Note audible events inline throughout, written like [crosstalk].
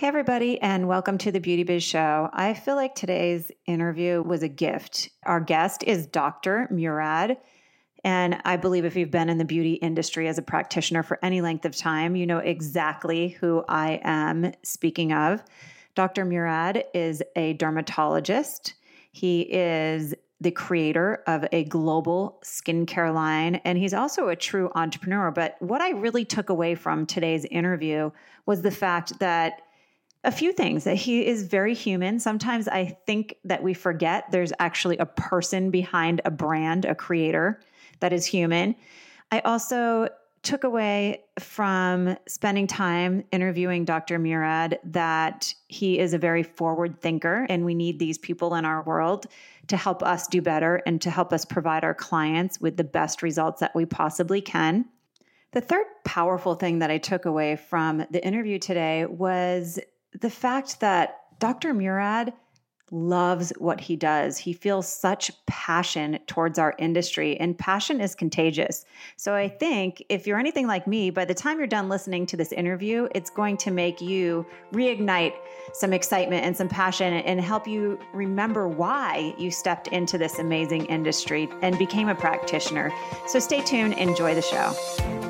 Hey, everybody, and welcome to the Beauty Biz Show. I feel like today's interview was a gift. Our guest is Dr. Murad. And I believe if you've been in the beauty industry as a practitioner for any length of time, you know exactly who I am speaking of. Dr. Murad is a dermatologist. He is the creator of a global skincare line, and he's also a true entrepreneur. But what I really took away from today's interview was the fact that a few things that he is very human. Sometimes I think that we forget there's actually a person behind a brand, a creator that is human. I also took away from spending time interviewing Dr. Murad that he is a very forward thinker, and we need these people in our world to help us do better and to help us provide our clients with the best results that we possibly can. The third powerful thing that I took away from the interview today was the fact that Dr. Murad loves what he does. He feels such passion towards our industry, and passion is contagious. So I think if you're anything like me, by the time you're done listening to this interview, it's going to make you reignite some excitement and some passion and help you remember why you stepped into this amazing industry and became a practitioner. So stay tuned, enjoy the show.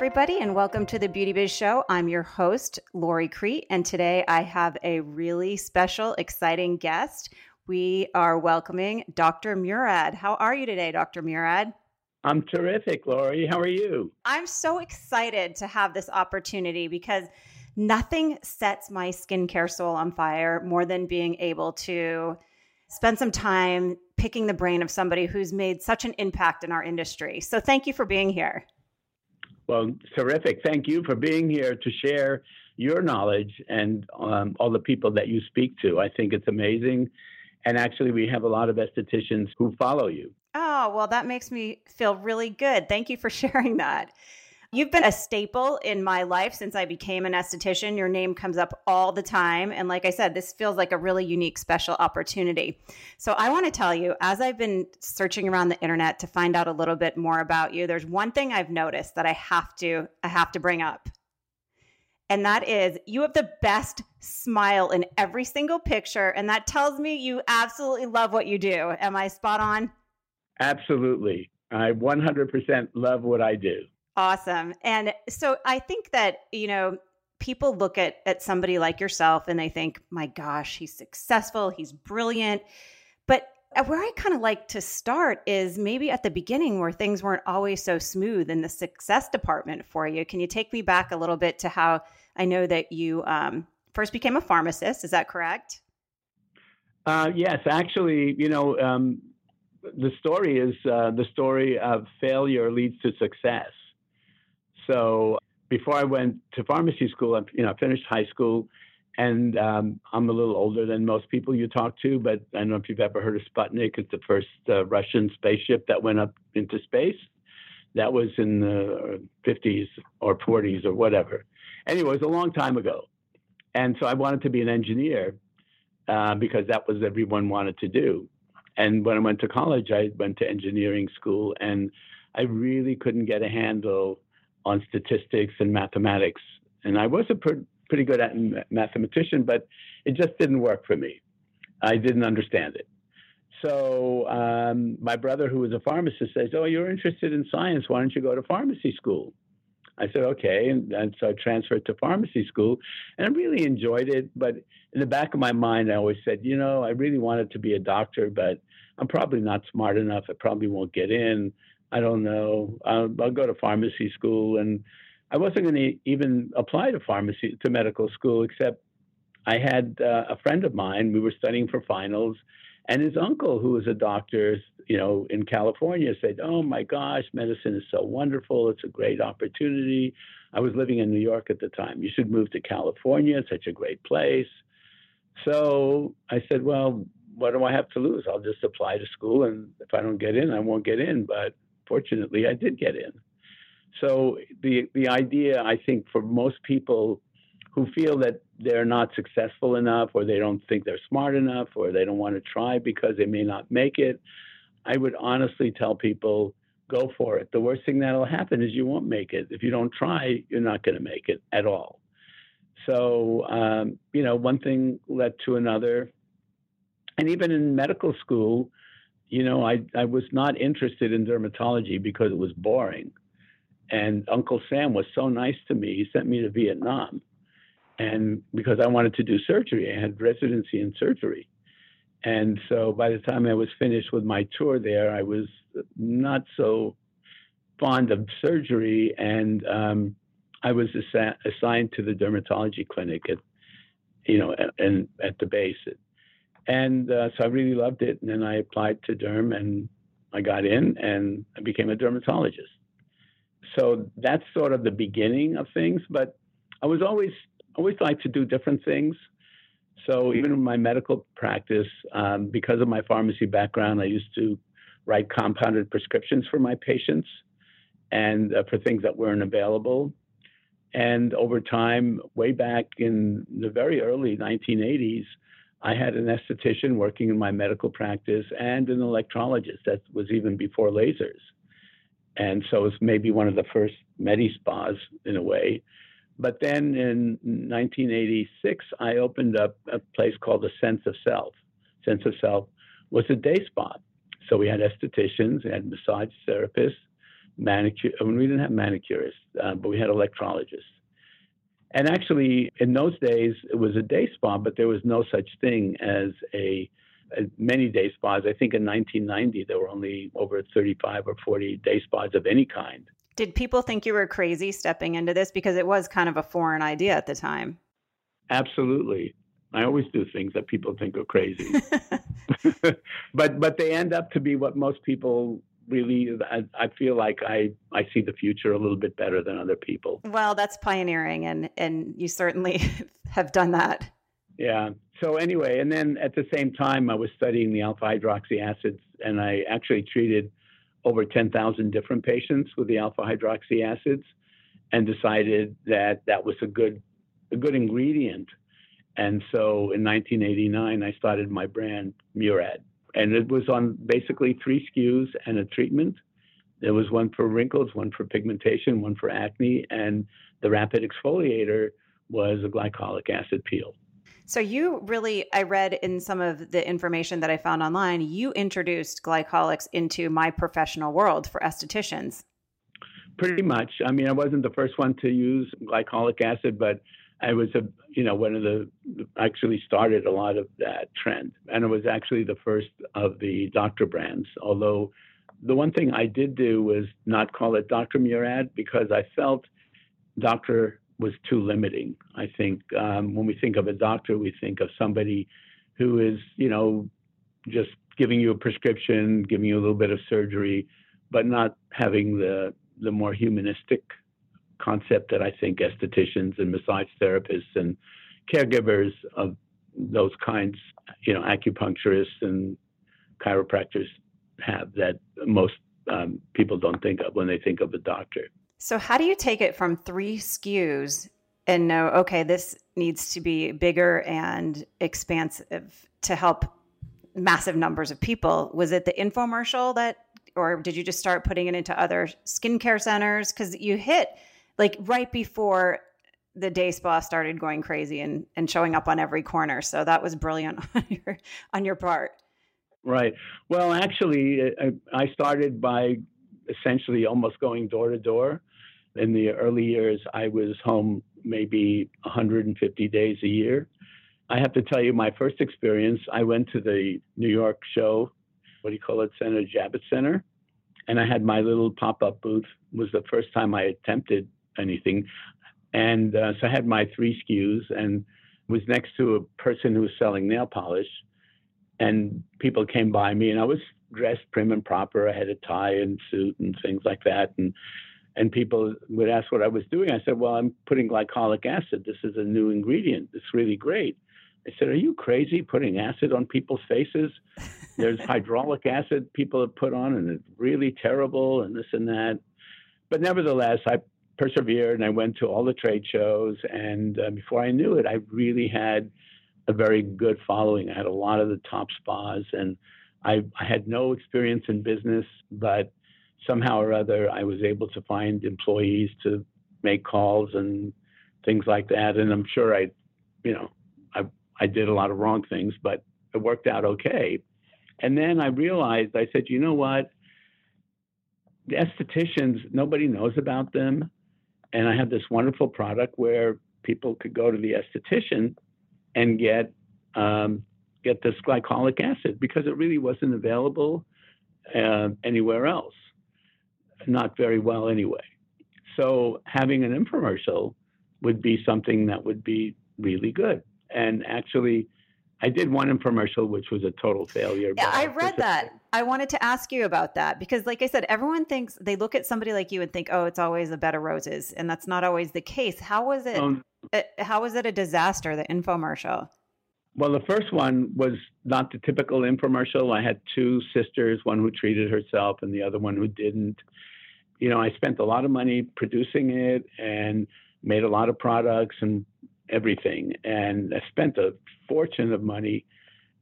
Everybody, and welcome to the Beauty Biz Show. I'm your host, Lori Crete, and today I have a really special, exciting guest. We are welcoming Dr. Murad. How are you today, Dr. Murad? I'm terrific, Lori. How are you? I'm so excited to have this opportunity because nothing sets my skincare soul on fire more than being able to spend some time picking the brain of somebody who's made such an impact in our industry. So, thank you for being here. Well, terrific. Thank you for being here to share your knowledge and um, all the people that you speak to. I think it's amazing. And actually, we have a lot of estheticians who follow you. Oh, well, that makes me feel really good. Thank you for [laughs] sharing that. You've been a staple in my life since I became an esthetician. Your name comes up all the time. And like I said, this feels like a really unique, special opportunity. So I want to tell you, as I've been searching around the internet to find out a little bit more about you, there's one thing I've noticed that I have to, I have to bring up. And that is you have the best smile in every single picture. And that tells me you absolutely love what you do. Am I spot on? Absolutely. I 100% love what I do. Awesome. And so I think that, you know, people look at at somebody like yourself and they think, "My gosh, he's successful, he's brilliant." But uh, where I kind of like to start is maybe at the beginning where things weren't always so smooth in the success department for you. Can you take me back a little bit to how I know that you um, first became a pharmacist? Is that correct? Uh, yes, actually, you know, um, the story is uh, the story of failure leads to success. So before I went to pharmacy school, I you know I finished high school, and um, I'm a little older than most people you talk to, but I don't know if you've ever heard of Sputnik. It's the first uh, Russian spaceship that went up into space. That was in the 50s or 40s or whatever. Anyway, it was a long time ago, and so I wanted to be an engineer uh, because that was everyone wanted to do. And when I went to college, I went to engineering school, and I really couldn't get a handle on statistics and mathematics. And I was a pretty good at mathematician, but it just didn't work for me. I didn't understand it. So um, my brother, who was a pharmacist, says, "Oh, you're interested in science. Why don't you go to pharmacy school?" I said, okay. And, and, so I transferred to pharmacy school and I really enjoyed it. But in the back of my mind, I always said, you know, I really wanted to be a doctor, but I'm probably not smart enough. I probably won't get in. I don't know. I'll, I'll go to pharmacy school. And I wasn't going to even apply to pharmacy, to medical school, except I had uh, a friend of mine. We were studying for finals and his uncle, who was a doctor, you know, in California, said, "Oh my gosh, medicine is so wonderful. It's a great opportunity." I was living in New York at the time. You should move to California. It's such a great place. So I said, "Well, what do I have to lose? I'll just apply to school, and if I don't get in, I won't get in." But fortunately, I did get in. So the the idea, I think, for most people who feel that they're not successful enough or they don't think they're smart enough or they don't want to try because they may not make it, I would honestly tell people go for it. The worst thing that'll happen is you won't make it. If you don't try, you're not going to make it at all. So, um, you know, one thing led to another. And even in medical school, you know, I, I was not interested in dermatology because it was boring. And Uncle Sam was so nice to me. He sent me to Vietnam and because I wanted to do surgery, I had residency in surgery. And so by the time I was finished with my tour there, I was not so fond of surgery, and um, I was assi- assigned to the dermatology clinic at, you know, and at the base. And uh, so I really loved it. And then I applied to derm, and I got in, and I became a dermatologist. So that's sort of the beginning of things. But I was always always like to do different things. So even in my medical practice, um, because of my pharmacy background, I used to write compounded prescriptions for my patients and uh, for things that weren't available. And over time, way back in the very early 1980s, I had an esthetician working in my medical practice and an electrologist that was even before lasers. And so it's maybe one of the first medi spas in a way. But then in 1986, I opened up a place called the Sense of Self. Sense of Self was a day spa. So we had estheticians, we had massage therapists, manicure. We didn't have manicurists, uh, but we had electrologists. And actually, in those days, it was a day spa, but there was no such thing as a, a many day spas. I think in 1990 there were only over 35 or 40 day spas of any kind. Did people think you were crazy stepping into this because it was kind of a foreign idea at the time? Absolutely. I always do things that people think are crazy. [laughs] [laughs] but but they end up to be what most people really I, I, feel like I, I see the future a little bit better than other people. Well, that's pioneering and and you certainly [laughs] have done that. Yeah. So anyway, and then at the same time I was studying the alpha hydroxy acids and I actually treated over 10,000 different patients with the alpha hydroxy acids and decided that that was a good, a good ingredient. And so in 1989, I started my brand Murad. And it was on basically three SKUs and a treatment. There was one for wrinkles, one for pigmentation, one for acne, and the rapid exfoliator was a glycolic acid peel. So you really, I read in some of the information that I found online, you introduced glycolics into my professional world for estheticians. Pretty much. I mean, I wasn't the first one to use glycolic acid, but I was a, you know, one of the actually started a lot of that trend, and it was actually the first of the doctor brands. Although the one thing I did do was not call it Dr. Murad because I felt Dr was too limiting. I think um, when we think of a doctor, we think of somebody who is, you know, just giving you a prescription, giving you a little bit of surgery, but not having the the more humanistic concept that I think estheticians and massage therapists and caregivers of those kinds, you know, acupuncturists and chiropractors have that most um, people don't think of when they think of a doctor. So, how do you take it from three SKUs and know, okay, this needs to be bigger and expansive to help massive numbers of people? Was it the infomercial that, or did you just start putting it into other skincare centers? Because you hit like right before the day spa started going crazy and, and showing up on every corner. So that was brilliant [laughs] on your, on your part. Right. Well, actually, I started by essentially almost going door to door In the early years, I was home maybe 150 days a year. I have to tell you, my first experience, I went to the New York show, what do you call it, Center, Javits Center, and I had my little pop up booth. It was the first time I attempted anything. And uh, so I had my three SKUs and was next to a person who was selling nail polish. And people came by me, and I was dressed prim and proper. I had a tie and suit and things like that. And and people would ask what I was doing. I said, "Well, I'm putting glycolic acid. This is a new ingredient. It's really great." I said, "Are you crazy putting acid on people's faces? There's hydraulic acid people have put on, and it's really terrible, and this and that." But nevertheless, I persevered and I went to all the trade shows. And uh, before I knew it, I really had a very good following. I had a lot of the top spas, and I, I had no experience in business, but somehow or other, I was able to find employees to make calls and things like that. And I'm sure I, you know, I, I did a lot of wrong things, but it worked out okay. And then I realized, I said, you know what? The estheticians, nobody knows about them. And I had this wonderful product where people could go to the esthetician and get um, get this glycolic acid because it really wasn't available uh, anywhere else, not very well anyway. So having an infomercial would be something that would be really good. And actually, I did one infomercial, which was a total failure. Yeah, I read that. I wanted to ask you about that because, like I said, everyone thinks they look at somebody like you and think, "Oh, it's always a bed of roses," and that's not always the case. How was it? Um, uh, how was it a disaster? The infomercial. Well, the first one was not the typical infomercial. I had two sisters, one who treated herself and the other one who didn't. You know, I spent a lot of money producing it and made a lot of products and everything. And I spent a fortune of money.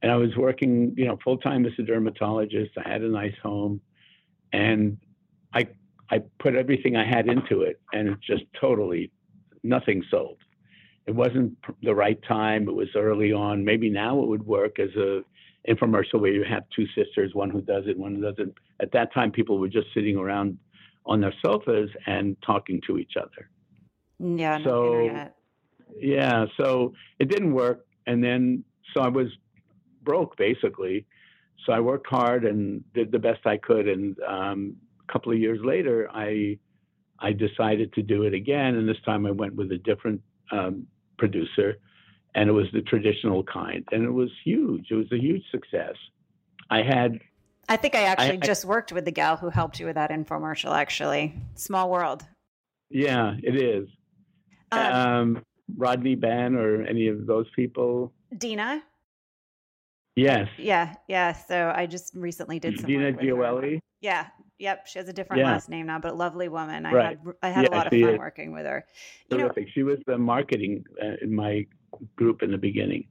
And I was working, you know, full time as a dermatologist. I had a nice home, and I I put everything I had into it, and it just totally nothing sold. It wasn't the right time. It was early on. Maybe now it would work as a infomercial where you have two sisters, one who does it, one who doesn't. At that time, people were just sitting around on their sofas and talking to each other. Yeah. So yeah, so it didn't work. And then, so I was broke basically. So I worked hard and did the best I could. And um, a couple of years later, I I decided to do it again. And this time I went with a different um, producer, and it was the traditional kind. And it was huge. It was a huge success. I had. I think I actually I, just I, worked with the gal who helped you with that infomercial. Actually, small world. Yeah, it is. Um, um, Rodney Ben or any of those people? Dina. Yes. Yeah, yeah. So I just recently did some. Dina Gioeli. Yeah. Yep. She has a different yeah. last name now, but a lovely woman. I right. had I had yeah, a lot of fun is. working with her. You Terrific. Know, she was the marketing uh, in my group in the beginning.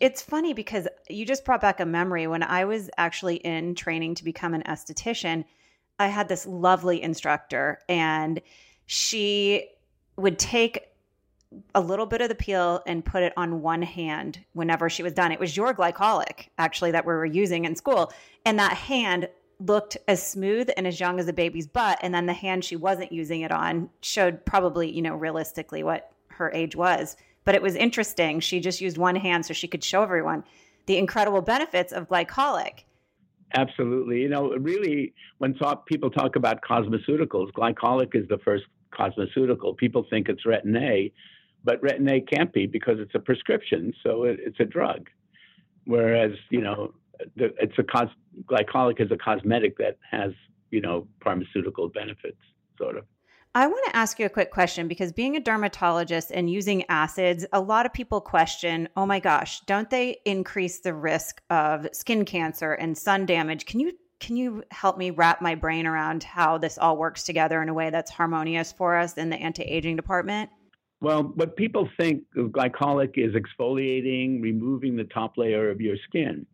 It's funny because you just brought back a memory. When I was actually in training to become an esthetician, I had this lovely instructor, and she would take a little bit of the peel and put it on one hand whenever she was done. It was your glycolic, actually, that we were using in school. And that hand looked as smooth and as young as a baby's butt. And then the hand she wasn't using it on showed probably, you know, realistically what her age was. But it was interesting. She just used one hand so she could show everyone the incredible benefits of glycolic. Absolutely. You know, really, when talk, people talk about cosmeceuticals, glycolic is the first cosmeceutical. People think it's Retin A, but retin A can't be because it's a prescription, so it, it's a drug. Whereas, you know, the, it's a cos- glycolic is a cosmetic that has, you know, pharmaceutical benefits, sort of. I want to ask you a quick question because being a dermatologist and using acids, a lot of people question, oh my gosh, don't they increase the risk of skin cancer and sun damage? Can you can you help me wrap my brain around how this all works together in a way that's harmonious for us in the anti-aging department? Well, what people think of glycolic is exfoliating, removing the top layer of your skin.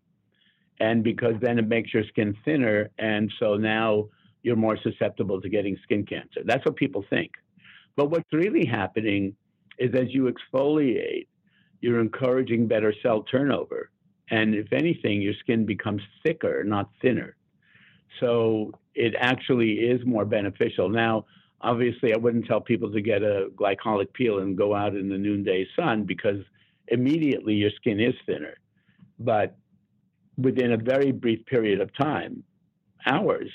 And because then it makes your skin thinner. And so now you're more susceptible to getting skin cancer. That's what people think. But what's really happening is as you exfoliate, you're encouraging better cell turnover. And if anything, your skin becomes thicker, not thinner. So it actually is more beneficial. Now, obviously, I wouldn't tell people to get a glycolic peel and go out in the noonday sun because immediately your skin is thinner. But within a very brief period of time, hours,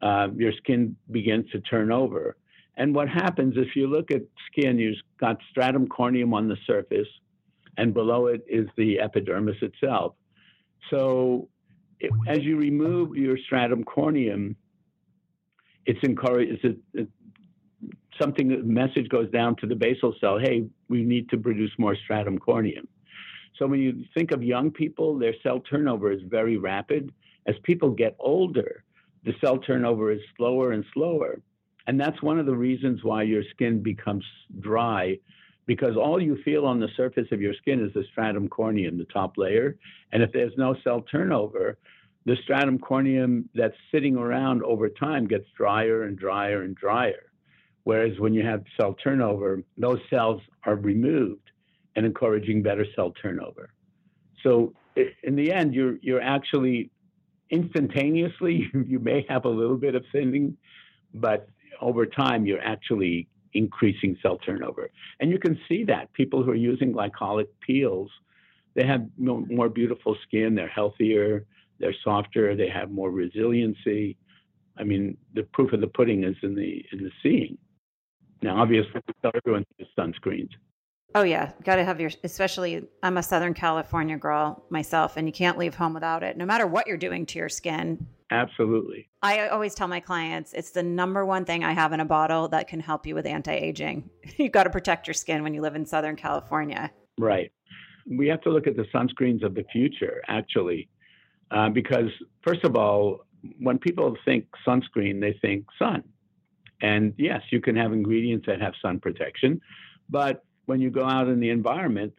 uh, your skin begins to turn over. And what happens if you look at skin, you've got stratum corneum on the surface, and below it is the epidermis itself. So it, as you remove your stratum corneum, it's encouraged. It's something. Message goes down to the basal cell. Hey, we need to produce more stratum corneum. So when you think of young people, their cell turnover is very rapid. As people get older, the cell turnover is slower and slower. And that's one of the reasons why your skin becomes dry, because all you feel on the surface of your skin is the stratum corneum, the top layer. And if there's no cell turnover, the stratum corneum that's sitting around over time gets drier and drier and drier. Whereas when you have cell turnover, those cells are removed and encouraging better cell turnover. So in the end, you're you're actually instantaneously [laughs] you may have a little bit of thinning, but over time you're actually increasing cell turnover. And you can see that people who are using glycolic peels, they have more beautiful skin, they're healthier, they're softer, they have more resiliency. I mean, the proof of the pudding is in the in the seeing. Now, obviously, everyone uses sunscreens. Oh yeah, got to have your. Especially, I'm a Southern California girl myself, and you can't leave home without it. No matter what you're doing to your skin. Absolutely. I always tell my clients it's the number one thing I have in a bottle that can help you with anti-aging. [laughs] You've got to protect your skin when you live in Southern California. Right. We have to look at the sunscreens of the future, actually, uh, because first of all, when people think sunscreen, they think sun. And yes, you can have ingredients that have sun protection, but when you go out in the environment,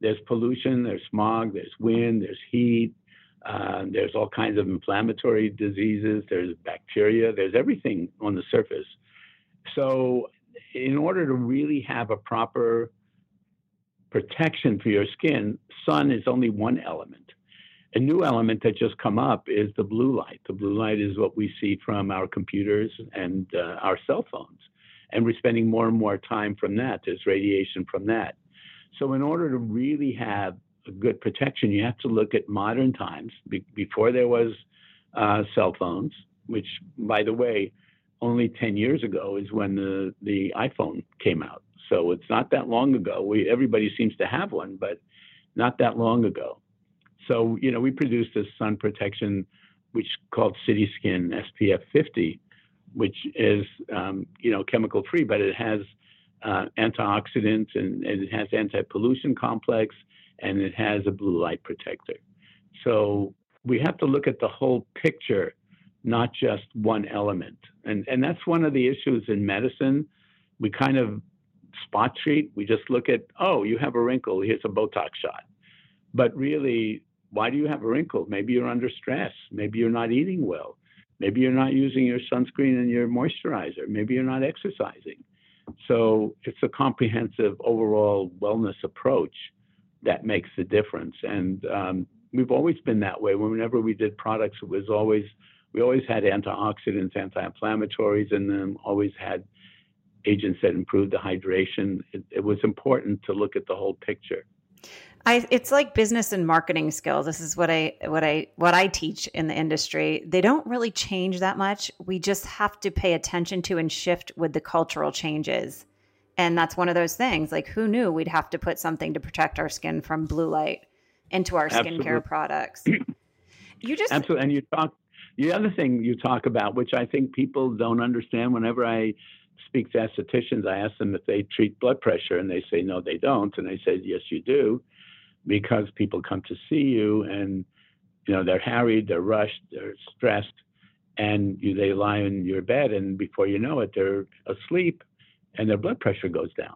there's pollution, there's smog, there's wind, there's heat, uh, there's all kinds of inflammatory diseases, there's bacteria, there's everything on the surface. So, in order to really have a proper protection for your skin, sun is only one element. A new element that just come up is the blue light. The blue light is what we see from our computers and uh, our cell phones and we're spending more and more time from that. There's radiation from that. So, in order to really have a good protection, you have to look at modern times be- before there was uh, cell phones, which, by the way, only 10 years ago is when the, the iPhone came out. So it's not that long ago. We everybody seems to have one, but not that long ago. So you know, we produced this sun protection, which called City Skin SPF 50, which is um, you know chemical free, but it has uh, antioxidants and, and, it has anti-pollution complex and it has a blue light protector. So we have to look at the whole picture, not just one element. And and that's one of the issues in medicine. We kind of spot treat. We just look at oh, you have a wrinkle. Here's a Botox shot. But really, why do you have a wrinkle? Maybe you're under stress. Maybe you're not eating well. Maybe you're not using your sunscreen and your moisturizer. Maybe you're not exercising. So it's a comprehensive overall wellness approach that makes the difference. And um, we've always been that way. Whenever we did products, it was always we always had antioxidants, anti-inflammatories in them. Always had agents that improved the hydration. It, it was important to look at the whole picture. I, it's like business and marketing skills. This is what I what I what I teach in the industry. They don't really change that much. We just have to pay attention to and shift with the cultural changes. And that's one of those things. Like who knew we'd have to put something to protect our skin from blue light into our Absolutely. skincare products. [clears throat] You just Absolutely. And you talk the other thing you talk about, which I think people don't understand whenever I speak to estheticians, I ask them if they treat blood pressure and they say no they don't and they say yes you do because people come to see you and you know they're harried, they're rushed, they're stressed, and you, they lie in your bed, and before you know it, they're asleep, and their blood pressure goes down.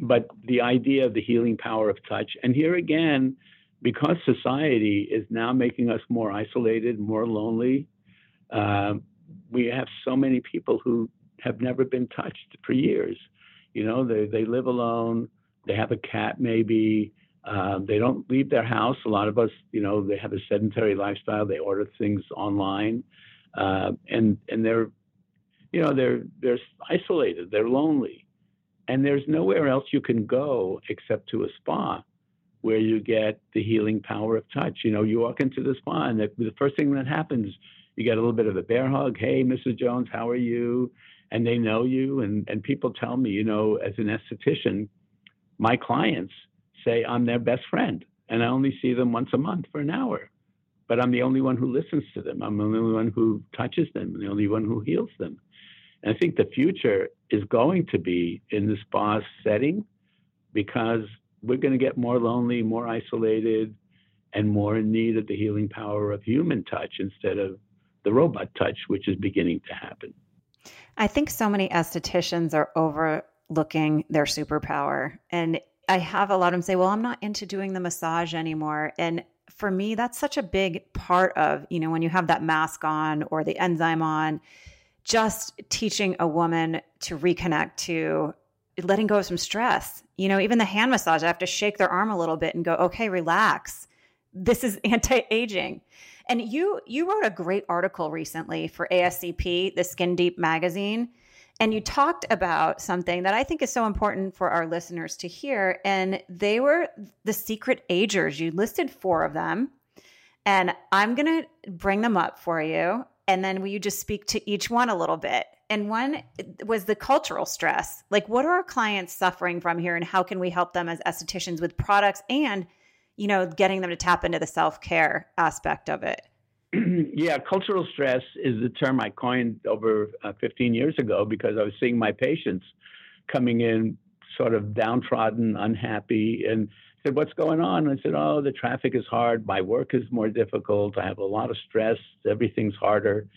But the idea of the healing power of touch, and here again, because society is now making us more isolated, more lonely, uh, we have so many people who have never been touched for years. You know, they they live alone. They have a cat, maybe. Um, they don't leave their house. A lot of us, you know, they have a sedentary lifestyle. They order things online, uh, and and they're you know, they're they're isolated, they're lonely, and there's nowhere else you can go except to a spa where you get the healing power of touch. You know, you walk into the spa, and the, the first thing that happens, you get a little bit of a bear hug. Hey, Mrs. Jones, how are you? And they know you, and and people tell me, you know, as an esthetician, my clients say I'm their best friend, and I only see them once a month for an hour. But I'm the only one who listens to them. I'm the only one who touches them, the only one who heals them. And I think the future is going to be in the spa setting because we're going to get more lonely, more isolated, and more in need of the healing power of human touch instead of the robot touch, which is beginning to happen. I think so many estheticians are overlooking their superpower. And I have a lot of them say, well, I'm not into doing the massage anymore. And for me, that's such a big part of, you know, when you have that mask on or the enzyme on, just teaching a woman to reconnect to letting go of some stress. You know, even the hand massage, I have to shake their arm a little bit and go, okay, relax. This is [laughs] anti-aging. And you you wrote a great article recently for ASCP, the Skin Deep magazine, and you talked about something that I think is so important for our listeners to hear. And they were the secret agers. You listed four of them. And I'm to bring them up for you. And then will you just speak to each one a little bit? And one was the cultural stress. Like, what are our clients suffering from here, and how can we help them as estheticians with products and, you know, getting them to tap into the self care aspect of it? [clears throat] yeah, cultural stress is the term I coined over uh, 15 years ago because I was seeing my patients coming in sort of downtrodden, unhappy, and said, What's going on? And I said, Oh, the traffic is hard. My work is more difficult. I have a lot of stress. Everything's harder.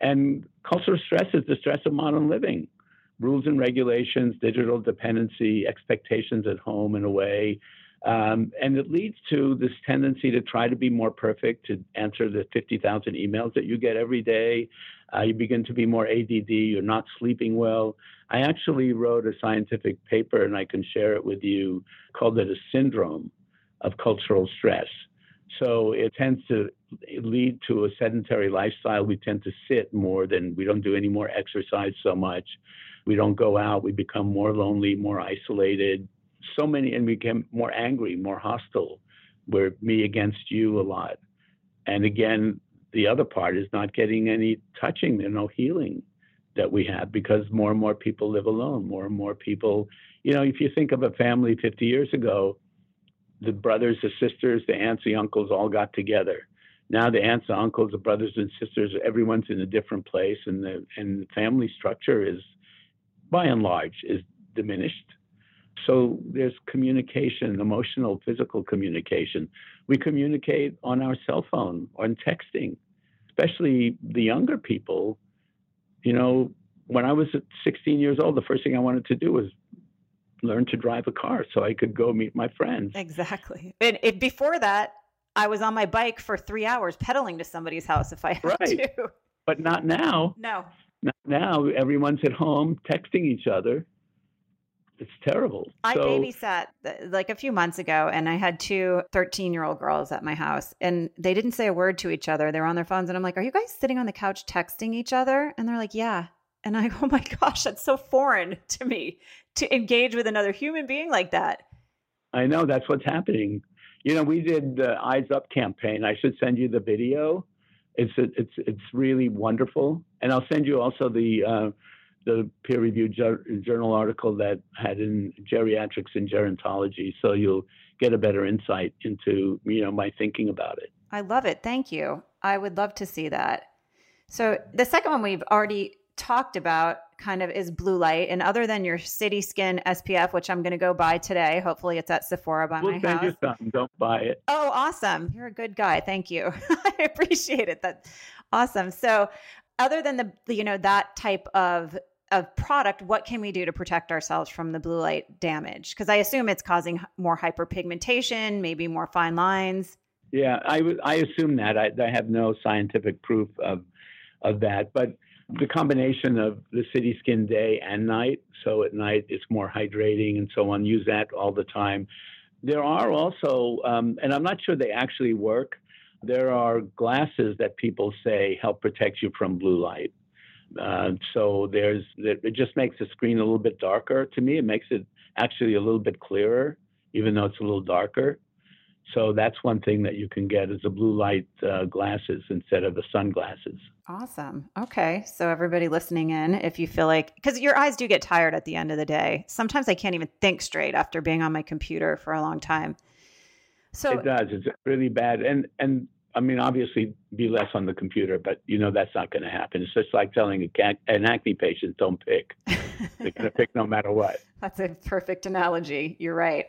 And cultural stress is the stress of modern living rules and regulations, digital dependency, expectations at home in a way, um, and it leads to this tendency to try to be more perfect, to answer the 50,000 emails that you get every day. Uh, you begin to be more ADD, you're not sleeping well. I actually wrote a scientific paper, and I can share it with you, called it a syndrome of cultural stress. So it tends to lead to a sedentary lifestyle. We tend to sit more than we don't do any more exercise so much. We don't go out. We become more lonely, more isolated so many, and we became more angry, more hostile. We're me against you a lot. And again, the other part is not getting any touching and no healing that we have because more and more people live alone. More and more people, you know, if you think of a family 50 years ago, the brothers, the sisters, the aunts, the uncles all got together. Now the aunts, the uncles, the brothers and sisters, everyone's in a different place, and the and the family structure is, by and large, is diminished. So there's communication, emotional, physical communication. We communicate on our cell phone, on texting, especially the younger people. You know, when I was 16 years old, the first thing I wanted to do was learn to drive a car so I could go meet my friends. Exactly. And it, before that, I was on my bike for three hours pedaling to somebody's house if I had right. to. But not now. No. Not now everyone's at home texting each other it's terrible. I so, babysat like a few months ago and I had two 13 year old girls at my house and they didn't say a word to each other. They were on their phones and I'm like, Are you guys sitting on the couch texting each other? And they're like, Yeah. And I go, Oh my gosh, that's so foreign [laughs] to me to engage with another human being like that. I know that's what's happening. You know, we did the Eyes Up campaign. I should send you the video. It's it's it's really wonderful, and I'll send you also the uh, the peer-reviewed journal article that had in geriatrics and gerontology, so you'll get a better insight into you know my thinking about it. I love it. Thank you. I would love to see that. So the second one we've already talked about kind of is blue light, and other than your City Skin SPF, which I'm going to go buy today. Hopefully, it's at Sephora by we'll my send house. You. Don't buy it. Oh, awesome! You're a good guy. Thank you. [laughs] I appreciate it. That's awesome. So other than the you know that type of of product, what can we do to protect ourselves from the blue light damage? Because I assume it's causing more hyperpigmentation, maybe more fine lines. Yeah, I, assume that. I, I have no scientific proof of of that, but the combination of the City Skin day and night, so at night it's more hydrating and so on. Use that all the time. There are also, um, and I'm not sure they actually work. There are glasses that people say help protect you from blue light. Uh, so there's it just makes the screen a little bit darker. To me, it makes it actually a little bit clearer, even though it's a little darker. So that's one thing that you can get is the blue light uh, glasses instead of the sunglasses. Awesome. Okay. So everybody listening in, if you feel like because your eyes do get tired at the end of the day. Sometimes I can't even think straight after being on my computer for a long time. So it does. It's really bad. And and I mean, obviously, be less on the computer, but you know that's not going to happen. It's just like telling an acne patient, "Don't pick." [laughs] They're going to pick no matter what. That's a perfect analogy. You're right.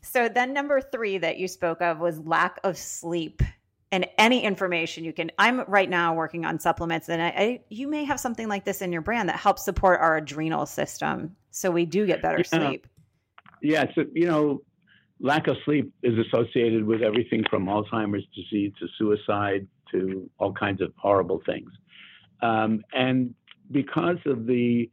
So then number three that you spoke of was lack of sleep and any information you can. I'm right now working on supplements, and I, I, you may have something like this in your brand that helps support our adrenal system, so we do get better yeah. sleep. Yeah, so you know, lack of sleep is associated with everything from Alzheimer's disease to suicide to all kinds of horrible things, um, and because of the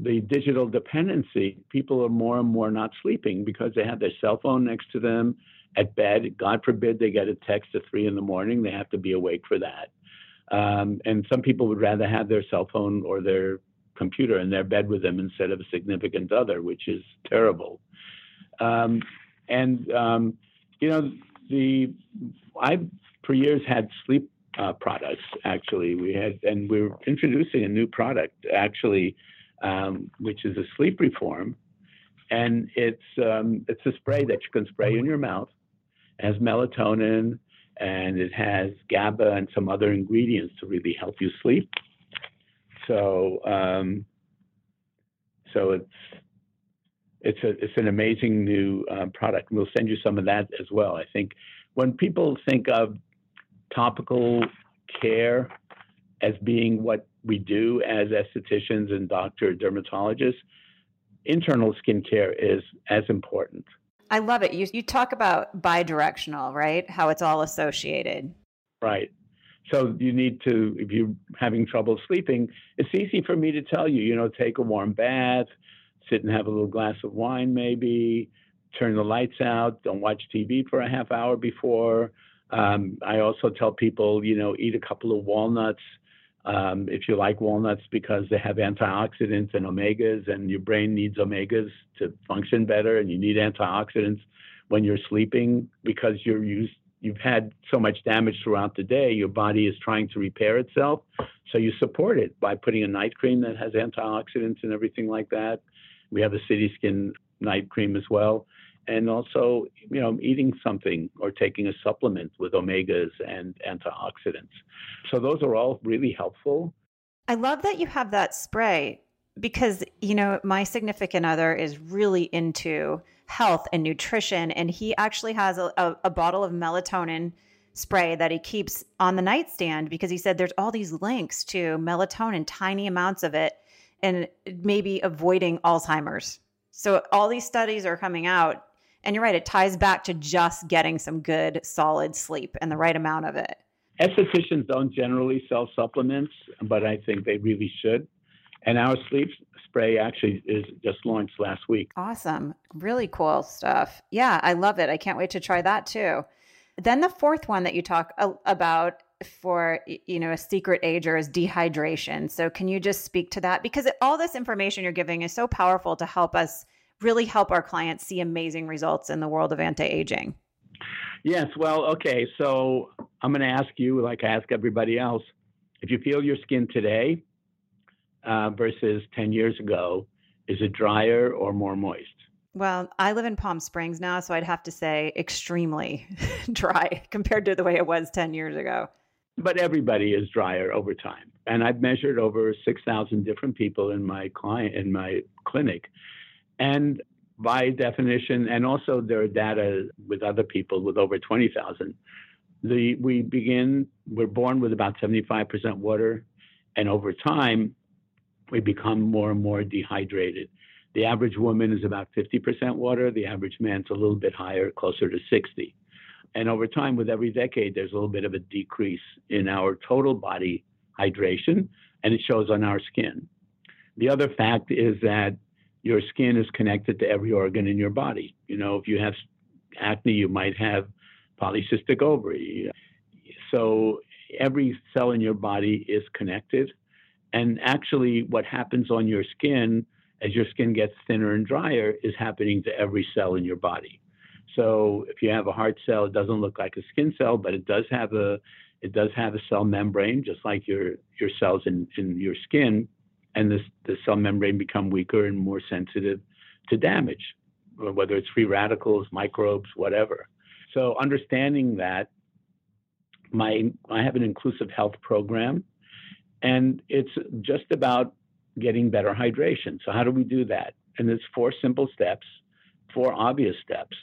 the digital dependency, people are more and more not sleeping because they have their cell phone next to them at bed. God forbid they get a text at three in the morning, they have to be awake for that. Um, and some people would rather have their cell phone or their computer in their bed with them instead of a significant other, which is terrible. Um, and um, you know, the I've for years had sleep uh, products. Actually, we had, and we're introducing a new product actually um, which is a sleep reform, and it's um, it's a spray that you can spray in your mouth. It has melatonin and it has GABA and some other ingredients to really help you sleep. So um, so it's it's a it's an amazing new uh, product. We'll send you some of that as well. I think when people think of topical care as being what we do as estheticians and doctor dermatologists, internal skincare is as important. I love it. You you talk about bidirectional, right? How it's all associated. Right. So you need to, if you're having trouble sleeping, it's easy for me to tell you, you know, take a warm bath, sit and have a little glass of wine, maybe, turn the lights out, don't watch TV for a half hour before. Um, I also tell people, you know, eat a couple of walnuts um, if you like walnuts because they have antioxidants and omegas, and your brain needs omegas to function better, and you need antioxidants when you're sleeping because you're used, you've had so much damage throughout the day, your body is trying to repair itself. So you support it by putting a night cream that has antioxidants and everything like that. We have a City Skin night cream as well. And also you know eating something or taking a supplement with omegas and antioxidants. So those are all really helpful. I love that you have that spray because you know my significant other is really into health and nutrition. And he actually has a, a, a bottle of melatonin spray that he keeps on the nightstand because he said there's all these links to melatonin tiny amounts of it and maybe avoiding alzheimer's so all these studies are coming out and you're right, it ties back to just getting some good, solid sleep and the right amount of it. Estheticians don't generally sell supplements, but I think they really should. And our sleep spray actually is just launched last week. Awesome. Really cool stuff. Yeah, I love it. I can't wait to try that too. Then the fourth one that you talk about for you know a secret ager is dehydration. So can you just speak to that because all this information you're giving is so powerful to help us really help our clients see amazing results in the world of anti aging? Yes. Well, okay. So I'm going to ask you, like I ask everybody else, if you feel your skin today uh, versus 10 years ago, is it drier or more moist? Well, I live in Palm Springs now, so I'd have to say extremely [laughs] dry compared to the way it was 10 years ago. But everybody is drier over time. And I've measured over 6,000 different people in my client in my clinic and by definition, and also there are data with other people with over 20,000. The, we begin, we're born with about 75% water, and over time, we become more and more dehydrated. The average woman is about 50% water, the average man's a little bit higher, closer to 60. And over time, with every decade, there's a little bit of a decrease in our total body hydration, and it shows on our skin. The other fact is that your skin is connected to every organ in your body. You know, if you have acne, you might have polycystic ovary. So every cell in your body is connected. And actually, what happens on your skin as your skin gets thinner and drier is happening to every cell in your body. So if you have a heart cell, it doesn't look like a skin cell, but it does have a it does have a cell membrane, just like your your cells in, in your skin, and this the cell membrane become weaker and more sensitive to damage, whether it's free radicals, microbes, whatever. So understanding that, my I have an inclusive health program, and it's just about getting better hydration. So how do we do that? And it's four simple steps, four obvious steps.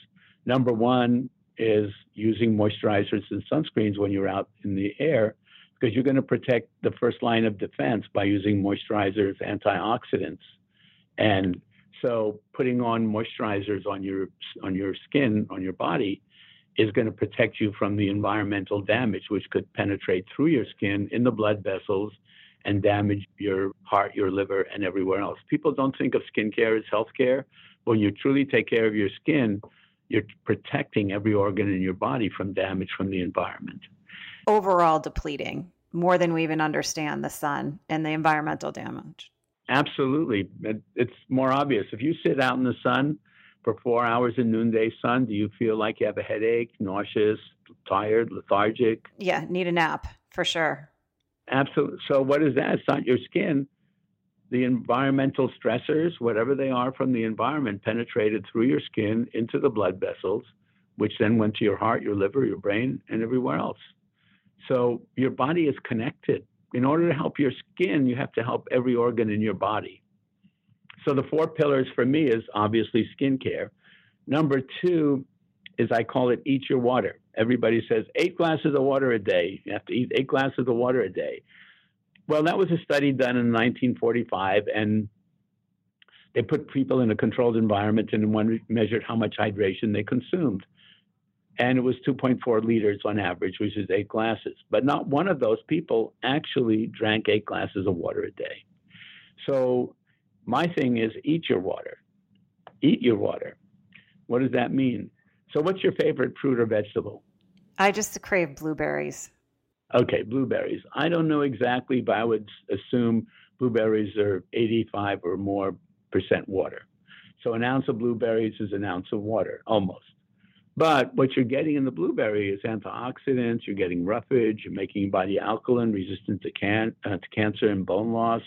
Number one is using moisturizers and sunscreens when you're out in the air because you're going to protect the first line of defense by using moisturizers, antioxidants. And so putting on moisturizers on your on your skin, on your body is going to protect you from the environmental damage which could penetrate through your skin in the blood vessels and damage your heart, your liver, and everywhere else. People don't think of skincare as healthcare. When you truly take care of your skin, you're protecting every organ in your body from damage from the environment. Overall depleting more than we even understand the sun and the environmental damage. Absolutely. It's more obvious. If you sit out in the sun for four hours in noonday sun, do you feel like you have a headache, nauseous, tired, lethargic? Yeah, need a nap for sure. Absolutely. So, what is that? It's not your skin. The environmental stressors, whatever they are from the environment, penetrated through your skin into the blood vessels, which then went to your heart, your liver, your brain, and everywhere else. So, your body is connected. In order to help your skin, you have to help every organ in your body. So, the four pillars for me is obviously skincare. Number two is I call it eat your water. Everybody says eight glasses of water a day. You have to eat eight glasses of water a day. Well, that was a study done in 1945, and they put people in a controlled environment and one measured how much hydration they consumed. And it was 2.4 liters on average, which is eight glasses. But not one of those people actually drank eight glasses of water a day. So my thing is eat your water. Eat your water. What does that mean? So, what's your favorite fruit or vegetable? I just crave blueberries. Okay, blueberries. I don't know exactly, but I would assume blueberries are 85 or more percent water. So, an ounce of blueberries is an ounce of water, almost. But what you're getting in the blueberry is antioxidants, you're getting roughage, you're making your body alkaline, resistant to, can, uh, to cancer and bone loss,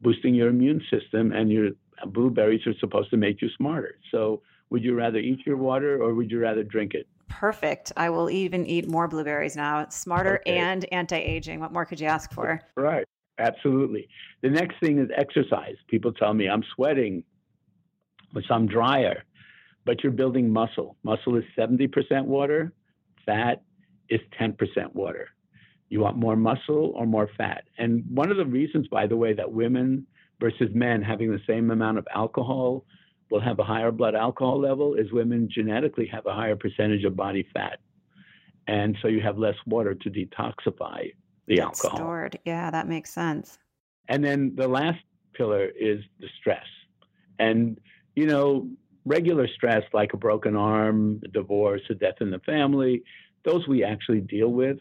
boosting your immune system, and your blueberries are supposed to make you smarter. So, would you rather eat your water or would you rather drink it? Perfect. I will even eat more blueberries now. It's smarter okay. and anti aging. What more could you ask for? Right. Absolutely. The next thing is exercise. People tell me I'm sweating, which I'm drier, but you're building muscle. Muscle is 70% water, fat is 10% water. You want more muscle or more fat? And one of the reasons, by the way, that women versus men having the same amount of alcohol will have a higher blood alcohol level is women genetically have a higher percentage of body fat. And so you have less water to detoxify the alcohol. Stored. Yeah, that makes sense. And then the last pillar is the stress. And, you know, regular stress like a broken arm, a divorce, a death in the family, those we actually deal with.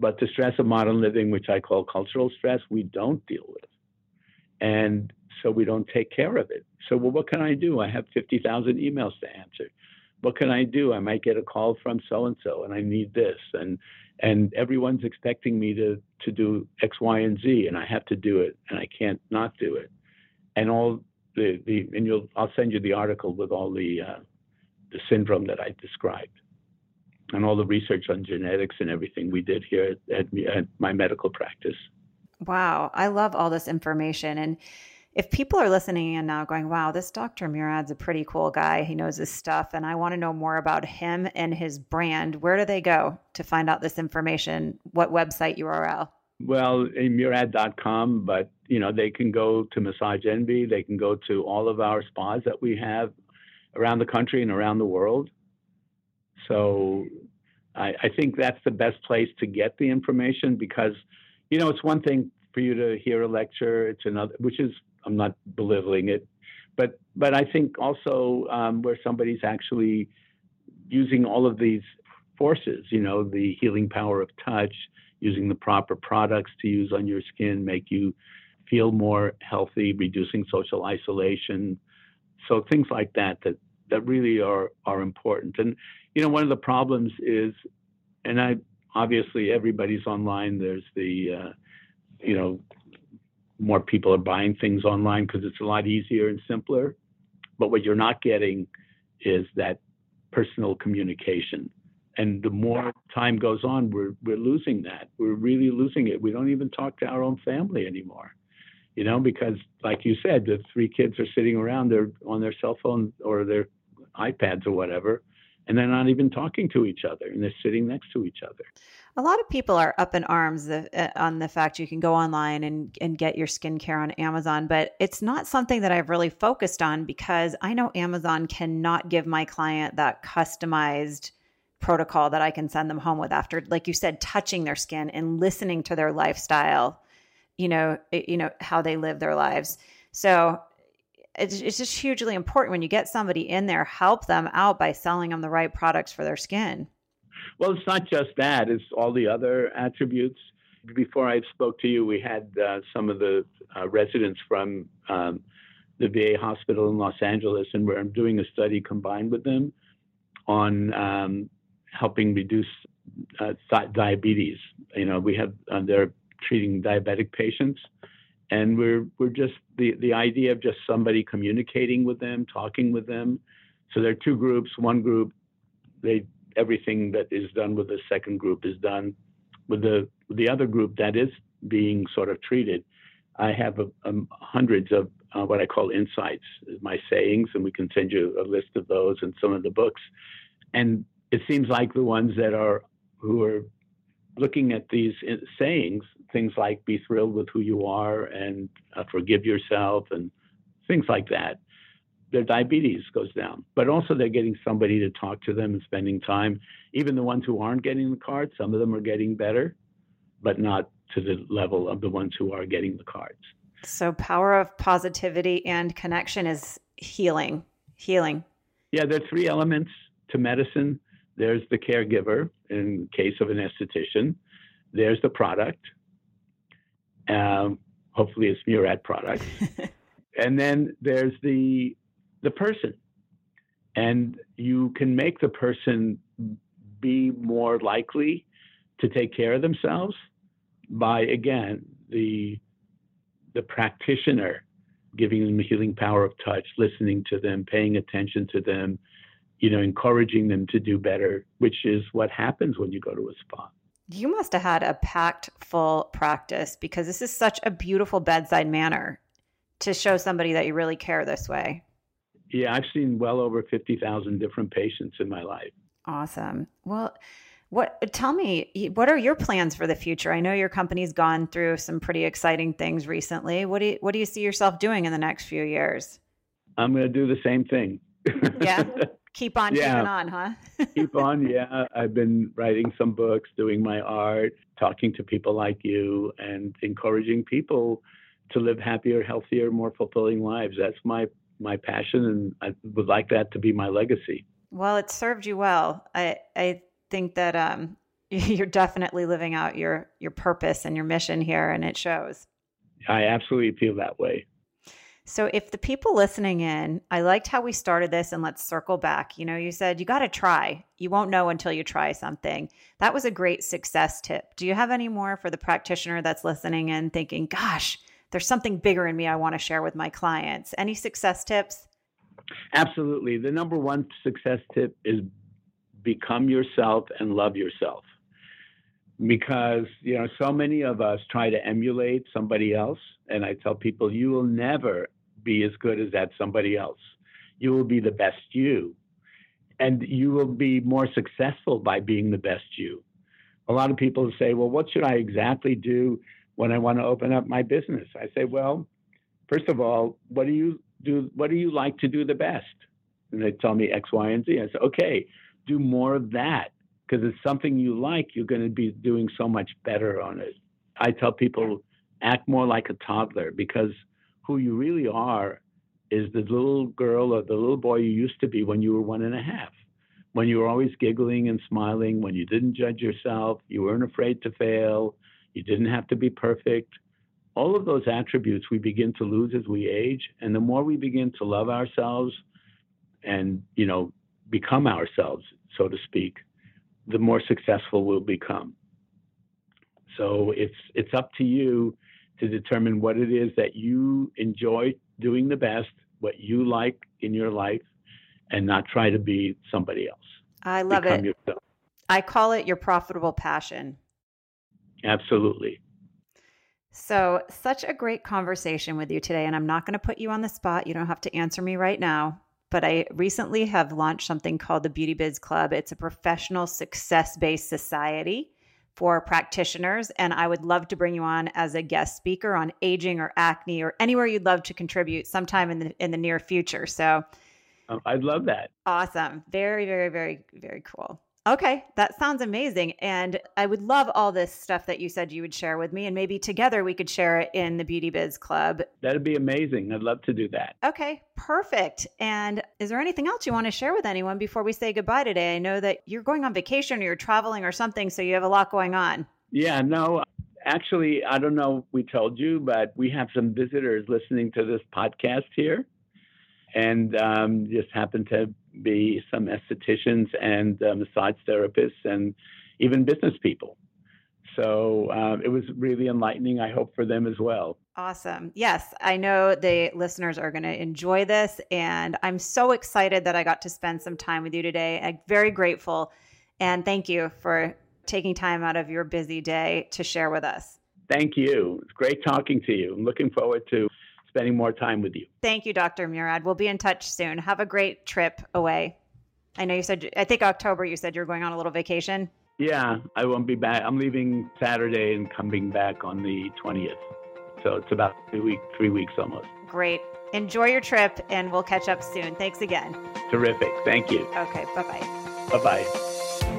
But the stress of modern living, which I call cultural stress, we don't deal with. And so we don't take care of it. So, well, what can I do? I have 50,000 emails to answer. What can I do? I might get a call from so and so, and I need this, and and everyone's expecting me to to do X, Y, and Z, and I have to do it, and I can't not do it. And all the the and you'll I'll send you the article with all the uh, the syndrome that I described, and all the research on genetics and everything we did here at, at, at my medical practice. Wow, I love all this information and if people are listening and now going, wow, this Dr. Murad's a pretty cool guy. He knows his stuff, and I want to know more about him and his brand, where do they go to find out this information? What website URL? Well, murad.com, but you know, they can go to Massage Envy. They can go to all of our spas that we have around the country and around the world. So I, I think that's the best place to get the information because, you know, it's one thing for you to hear a lecture. It's another, which is I'm not belittling it, but but I think also um, where somebody's actually using all of these forces, you know, the healing power of touch, using the proper products to use on your skin, make you feel more healthy, reducing social isolation. So things like that that that really are are important. And you know, one of the problems is, and I obviously everybody's online. There's the uh, you know more people are buying things online because it's a lot easier and simpler. But what you're not getting is that personal communication. And the more time goes on, we're we're losing that. We're really losing it. We don't even talk to our own family anymore. You know, because like you said, the three kids are sitting around, they're on their cell phone or their iPads or whatever, and they're not even talking to each other and they're sitting next to each other. A lot of people are up in arms uh, on the fact you can go online and, and get your skincare on Amazon, but it's not something that I've really focused on because I know Amazon cannot give my client that customized protocol that I can send them home with after, like you said, touching their skin and listening to their lifestyle, you know, you know, how they live their lives. So it's, it's just hugely important when you get somebody in there, help them out by selling them the right products for their skin. Well, it's not just that; it's all the other attributes. Before I spoke to you, we had uh, some of the uh, residents from um, the VA hospital in Los Angeles, and we're doing a study combined with them on um, helping reduce uh, diabetes. You know, we have uh, they're treating diabetic patients, and we're we're just the the idea of just somebody communicating with them, talking with them. So there are two groups. One group they everything that is done with the second group is done with the the other group that is being sort of treated. I have a, um, hundreds of uh, what I call insights, my sayings, and we can send you a list of those and some of the books. And it seems like the ones that are who are looking at these uh, sayings, things like "be thrilled with who you are" and uh, "forgive yourself" and things like that, their diabetes goes down. But also they're getting somebody to talk to them and spending time. Even the ones who aren't getting the card, some of them are getting better, but not to the level of the ones who are getting the cards. So power of positivity and connection is healing. Healing. Yeah, there are three elements to medicine. There's the caregiver in case of an esthetician. There's the product. Um, hopefully it's Murad product. [laughs] and then there's the the person. And you can make the person be more likely to take care of themselves by, again, the, the practitioner giving them the healing power of touch, listening to them, paying attention to them, you know, encouraging them to do better, which is what happens when you go to a spa. You must have had a packed full practice because this is such a beautiful bedside manner to show somebody that you really care this way. Yeah, I've seen well over 50,000 different patients in my life. Awesome. Well, what tell me what are your plans for the future? I know your company's gone through some pretty exciting things recently. What do you, what do you see yourself doing in the next few years? I'm going to do the same thing. yeah. [laughs] Keep on yeah. keeping on, huh? [laughs] Keep on. Yeah. I've been writing some books, doing my art, talking to people like you and encouraging people to live happier, healthier, more fulfilling lives. That's my my passion, and I would like that to be my legacy. Well, it served you well. I I think that um, [laughs] you're definitely living out your your purpose and your mission here, and it shows. I absolutely feel that way. So, if the people listening in, I liked how we started this, and let's circle back. You know, you said you got to try. You won't know until you try something. That was a great success tip. Do you have any more for the practitioner that's listening and thinking, gosh, there's something bigger in me I want to share with my clients. Any success tips? Absolutely. The number one success tip is become yourself and love yourself. Because, you know, so many of us try to emulate somebody else. And I tell people, you will never be as good as that somebody else. You will be the best you. And you will be more successful by being the best you. A lot of people say, well, what should I exactly do when I want to open up my business. I say, well, first of all, what do you do? What do you like to do the best? And they tell me X, Y, and Z. I say, okay, do more of that because it's something you like. You're going to be doing so much better on it. I tell people act more like a toddler because who you really are is the little girl or the little boy you used to be when you were one and a half. When you were always giggling and smiling, when you didn't judge yourself, you weren't afraid to fail, you didn't have to be perfect. all of those attributes we begin to lose as we age. And the more we begin to love ourselves and, you know, become ourselves, so to speak, the more successful we'll become. So it's it's up to you to determine what it is that you enjoy doing the best, what you like in your life, and not try to be somebody else. I love Become it. Yourself. I call it your profitable passion. Absolutely. So, such a great conversation with you today. And I'm not going to put you on the spot. You don't have to answer me right now. But I recently have launched something called the Beauty Biz Club. It's a professional success based society for practitioners. And I would love to bring you on as a guest speaker on aging or acne or anywhere you'd love to contribute sometime in the, in the near future. So, um, I'd love that. Awesome. Very, very, very, very cool. Okay, that sounds amazing. And I would love all this stuff that you said you would share with me. And maybe together we could share it in the Beauty Biz Club. That'd be amazing. I'd love to do that. Okay, perfect. And is there anything else you want to share with anyone before we say goodbye today? I know that you're going on vacation or you're traveling or something, so you have a lot going on. Yeah, no, actually, I don't know if we told you, but we have some visitors listening to this podcast here and um, just happened to be some estheticians and uh, massage therapists and even business people. So uh, it was really enlightening, I hope, for them as well. Awesome. Yes, I know the listeners are going to enjoy this. And I'm so excited that I got to spend some time with you today. I'm very grateful. And thank you for taking time out of your busy day to share with us. Thank you. It's great talking to you. I'm looking forward to spending more time with you. Thank you, Dr. Murad. We'll be in touch soon. Have a great trip away. I know you said, I think October, you said you're going on a little vacation. Yeah, I won't be back. I'm leaving Saturday and coming back on the 20th. So it's about two week, three weeks almost. Great. Enjoy your trip and we'll catch up soon. Thanks again. Terrific. Thank you. Okay. Bye bye. Bye bye.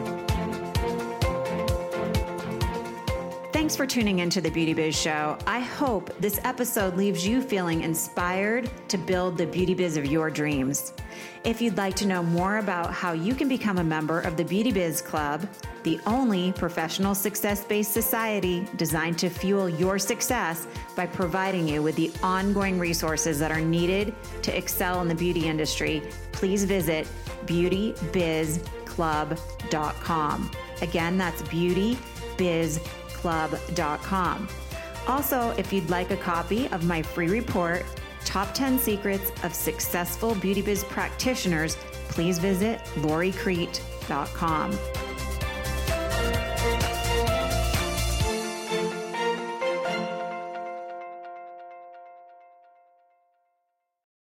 Thanks for tuning into the Beauty Biz Show. I hope this episode leaves you feeling inspired to build the beauty biz of your dreams. If you'd like to know more about how you can become a member of the Beauty Biz Club, the only professional success based society designed to fuel your success by providing you with the ongoing resources that are needed to excel in the beauty industry, please visit beautybizclub.com. Again, that's beautybizclub.com club.com. Also, if you'd like a copy of my free report, Top 10 Secrets of Successful Beauty Biz Practitioners, please visit loricrete.com.